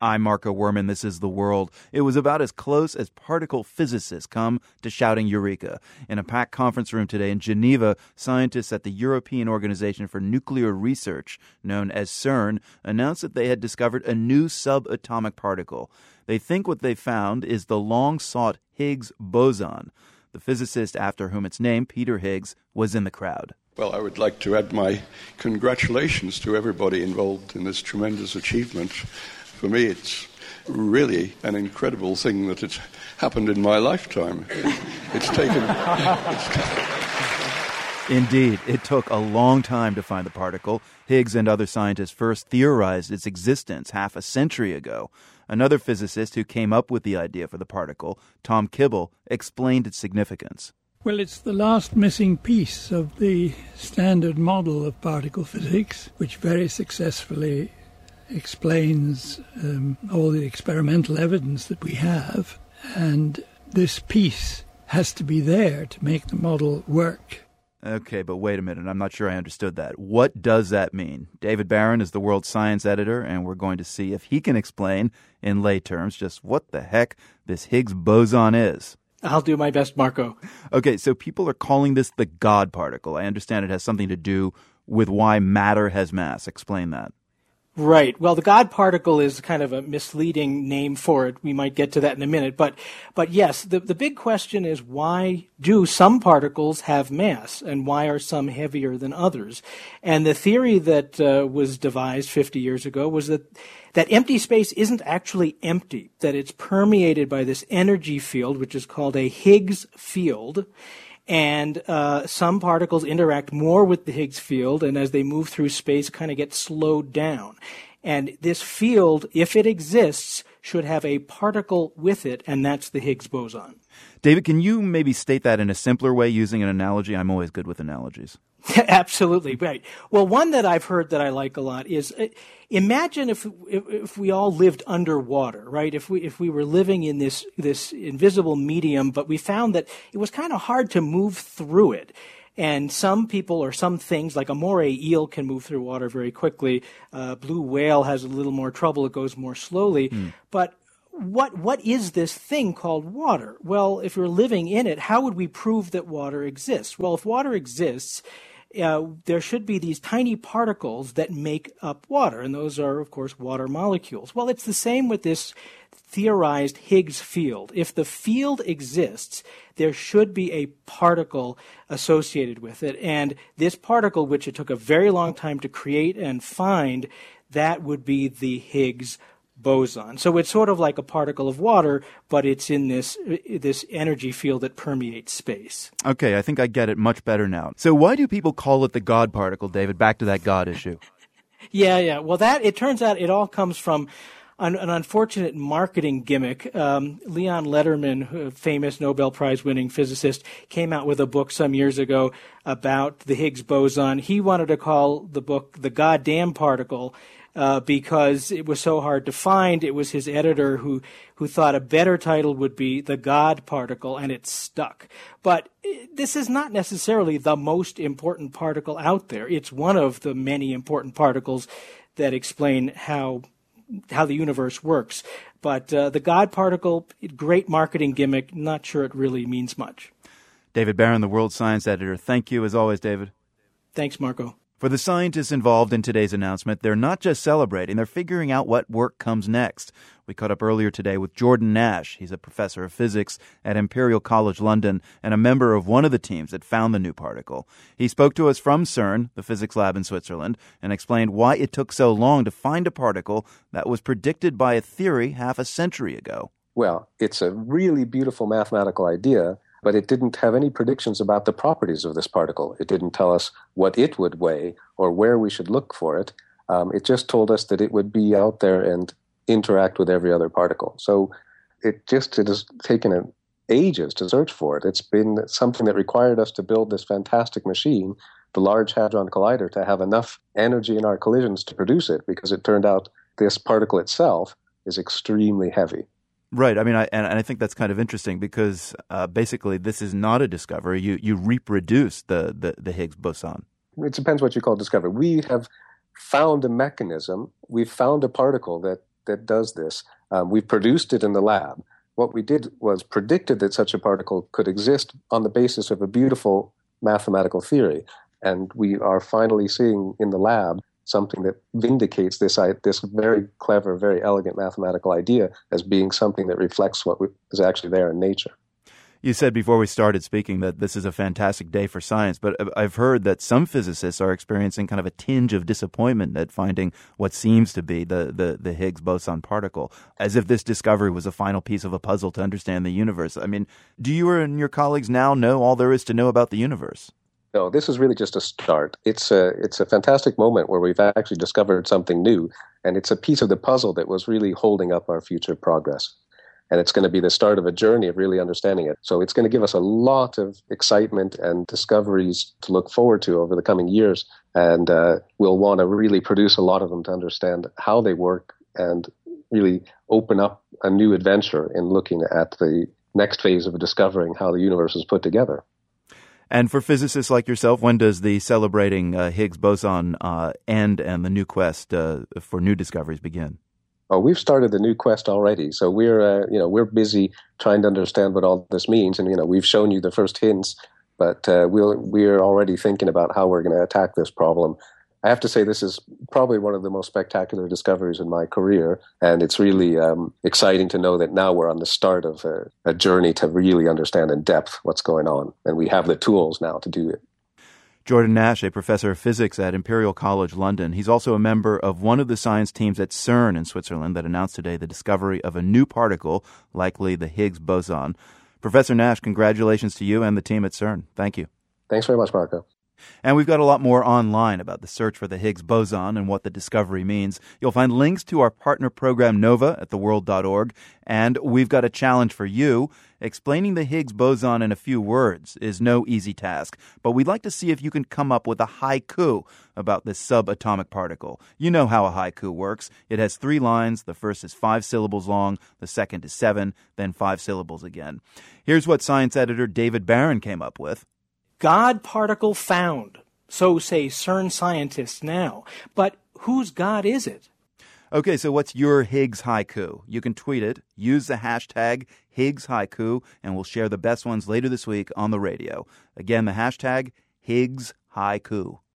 I'm Marco Werman. This is The World. It was about as close as particle physicists come to shouting Eureka. In a packed conference room today in Geneva, scientists at the European Organization for Nuclear Research, known as CERN, announced that they had discovered a new subatomic particle. They think what they found is the long sought Higgs boson. The physicist after whom it's named, Peter Higgs, was in the crowd. Well, I would like to add my congratulations to everybody involved in this tremendous achievement for me, it's really an incredible thing that it's happened in my lifetime. It's taken. It's Indeed, it took a long time to find the particle. Higgs and other scientists first theorized its existence half a century ago. Another physicist who came up with the idea for the particle, Tom Kibble, explained its significance. Well, it's the last missing piece of the standard model of particle physics, which very successfully explains um, all the experimental evidence that we have, and this piece has to be there to make the model work. Okay, but wait a minute. I'm not sure I understood that. What does that mean? David Baron is the world science editor, and we're going to see if he can explain in lay terms just what the heck this Higgs boson is. I'll do my best, Marco. Okay, so people are calling this the God particle. I understand it has something to do with why matter has mass. Explain that. Right. Well, the God particle is kind of a misleading name for it. We might get to that in a minute. But, but yes, the, the big question is why do some particles have mass and why are some heavier than others? And the theory that uh, was devised 50 years ago was that that empty space isn't actually empty, that it's permeated by this energy field, which is called a Higgs field and uh, some particles interact more with the Higgs field, and as they move through space, kind of get slowed down. And this field, if it exists, should have a particle with it, and that's the Higgs boson. David, can you maybe state that in a simpler way using an analogy? I'm always good with analogies. Absolutely right. Well, one that I've heard that I like a lot is uh, imagine if, if, if we all lived underwater, right? If we if we were living in this this invisible medium, but we found that it was kind of hard to move through it. And some people or some things, like a moray eel, can move through water very quickly. Uh, blue whale has a little more trouble; it goes more slowly. Mm. But what what is this thing called water? Well, if we're living in it, how would we prove that water exists? Well, if water exists, uh, there should be these tiny particles that make up water, and those are, of course, water molecules. Well, it's the same with this theorized Higgs field. If the field exists, there should be a particle associated with it, and this particle, which it took a very long time to create and find, that would be the Higgs boson. So it's sort of like a particle of water, but it's in this this energy field that permeates space. Okay, I think I get it much better now. So why do people call it the God particle, David? Back to that God issue. yeah, yeah. Well, that it turns out it all comes from an, an unfortunate marketing gimmick. Um, Leon Lederman, famous Nobel Prize winning physicist, came out with a book some years ago about the Higgs boson. He wanted to call the book the goddamn particle uh, because it was so hard to find. It was his editor who who thought a better title would be the God particle, and it stuck. But eh, this is not necessarily the most important particle out there. It's one of the many important particles that explain how how the universe works. But uh, the God particle, great marketing gimmick. Not sure it really means much. David Baron, the World Science Editor. Thank you as always, David. Thanks, Marco. For the scientists involved in today's announcement, they're not just celebrating, they're figuring out what work comes next. We caught up earlier today with Jordan Nash. He's a professor of physics at Imperial College London and a member of one of the teams that found the new particle. He spoke to us from CERN, the physics lab in Switzerland, and explained why it took so long to find a particle that was predicted by a theory half a century ago. Well, it's a really beautiful mathematical idea but it didn't have any predictions about the properties of this particle. It didn't tell us what it would weigh or where we should look for it. Um, it just told us that it would be out there and interact with every other particle. So it just it has taken ages to search for it. It's been something that required us to build this fantastic machine, the Large Hadron Collider, to have enough energy in our collisions to produce it because it turned out this particle itself is extremely heavy. Right. I mean, I, and, I think that's kind of interesting because uh, basically this is not a discovery. You you reproduce the, the, the Higgs boson. It depends what you call discovery. We have found a mechanism. We've found a particle that that does this. Um, we produced it in the lab. What we did was predicted that such a particle could exist on the basis of a beautiful mathematical theory. And we are finally seeing in the lab something that vindicates this, this very clever, very elegant mathematical idea as being something that reflects what is actually there in nature. You said before we started speaking that this is a fantastic day for science, but I've heard that some physicists are experiencing kind of a tinge of disappointment at finding what seems to be the, the, the Higgs boson particle, as if this discovery was a final piece of a puzzle to understand the universe. I mean, do you and your colleagues now know all there is to know about the universe? No, this is really just a start. It's a it's a fantastic moment where we've actually discovered something new, and it's a piece of the puzzle that was really holding up our future progress. And it's going to be the start of a journey of really understanding it. So it's going to give us a lot of excitement and discoveries to look forward to over the coming years. And uh, we'll want to really produce a lot of them to understand how they work and really open up a new adventure in looking at the next phase of discovering how the universe is put together. And for physicists like yourself, when does the celebrating uh, Higgs boson uh, end and the new quest uh, for new discoveries begin? Oh, we've started the new quest already. So we're, uh, you know, we're busy trying to understand what all this means, and you know, we've shown you the first hints, but uh, we'll, we're already thinking about how we're going to attack this problem I have to say, this is probably one of the most spectacular discoveries in my career. And it's really um, exciting to know that now we're on the start of a, a journey to really understand in depth what's going on. And we have the tools now to do it. Jordan Nash, a professor of physics at Imperial College London. He's also a member of one of the science teams at CERN in Switzerland that announced today the discovery of a new particle, likely the Higgs boson. Professor Nash, congratulations to you and the team at CERN. Thank you. Thanks very much, Marco. And we've got a lot more online about the search for the Higgs boson and what the discovery means. You'll find links to our partner program Nova at theworld.org. And we've got a challenge for you. Explaining the Higgs boson in a few words is no easy task, but we'd like to see if you can come up with a haiku about this subatomic particle. You know how a haiku works. It has three lines. The first is five syllables long, the second is seven, then five syllables again. Here's what science editor David Baron came up with. God particle found. So say CERN scientists now. But whose God is it? Okay, so what's your Higgs haiku? You can tweet it, use the hashtag Higgs haiku, and we'll share the best ones later this week on the radio. Again, the hashtag Higgs haiku.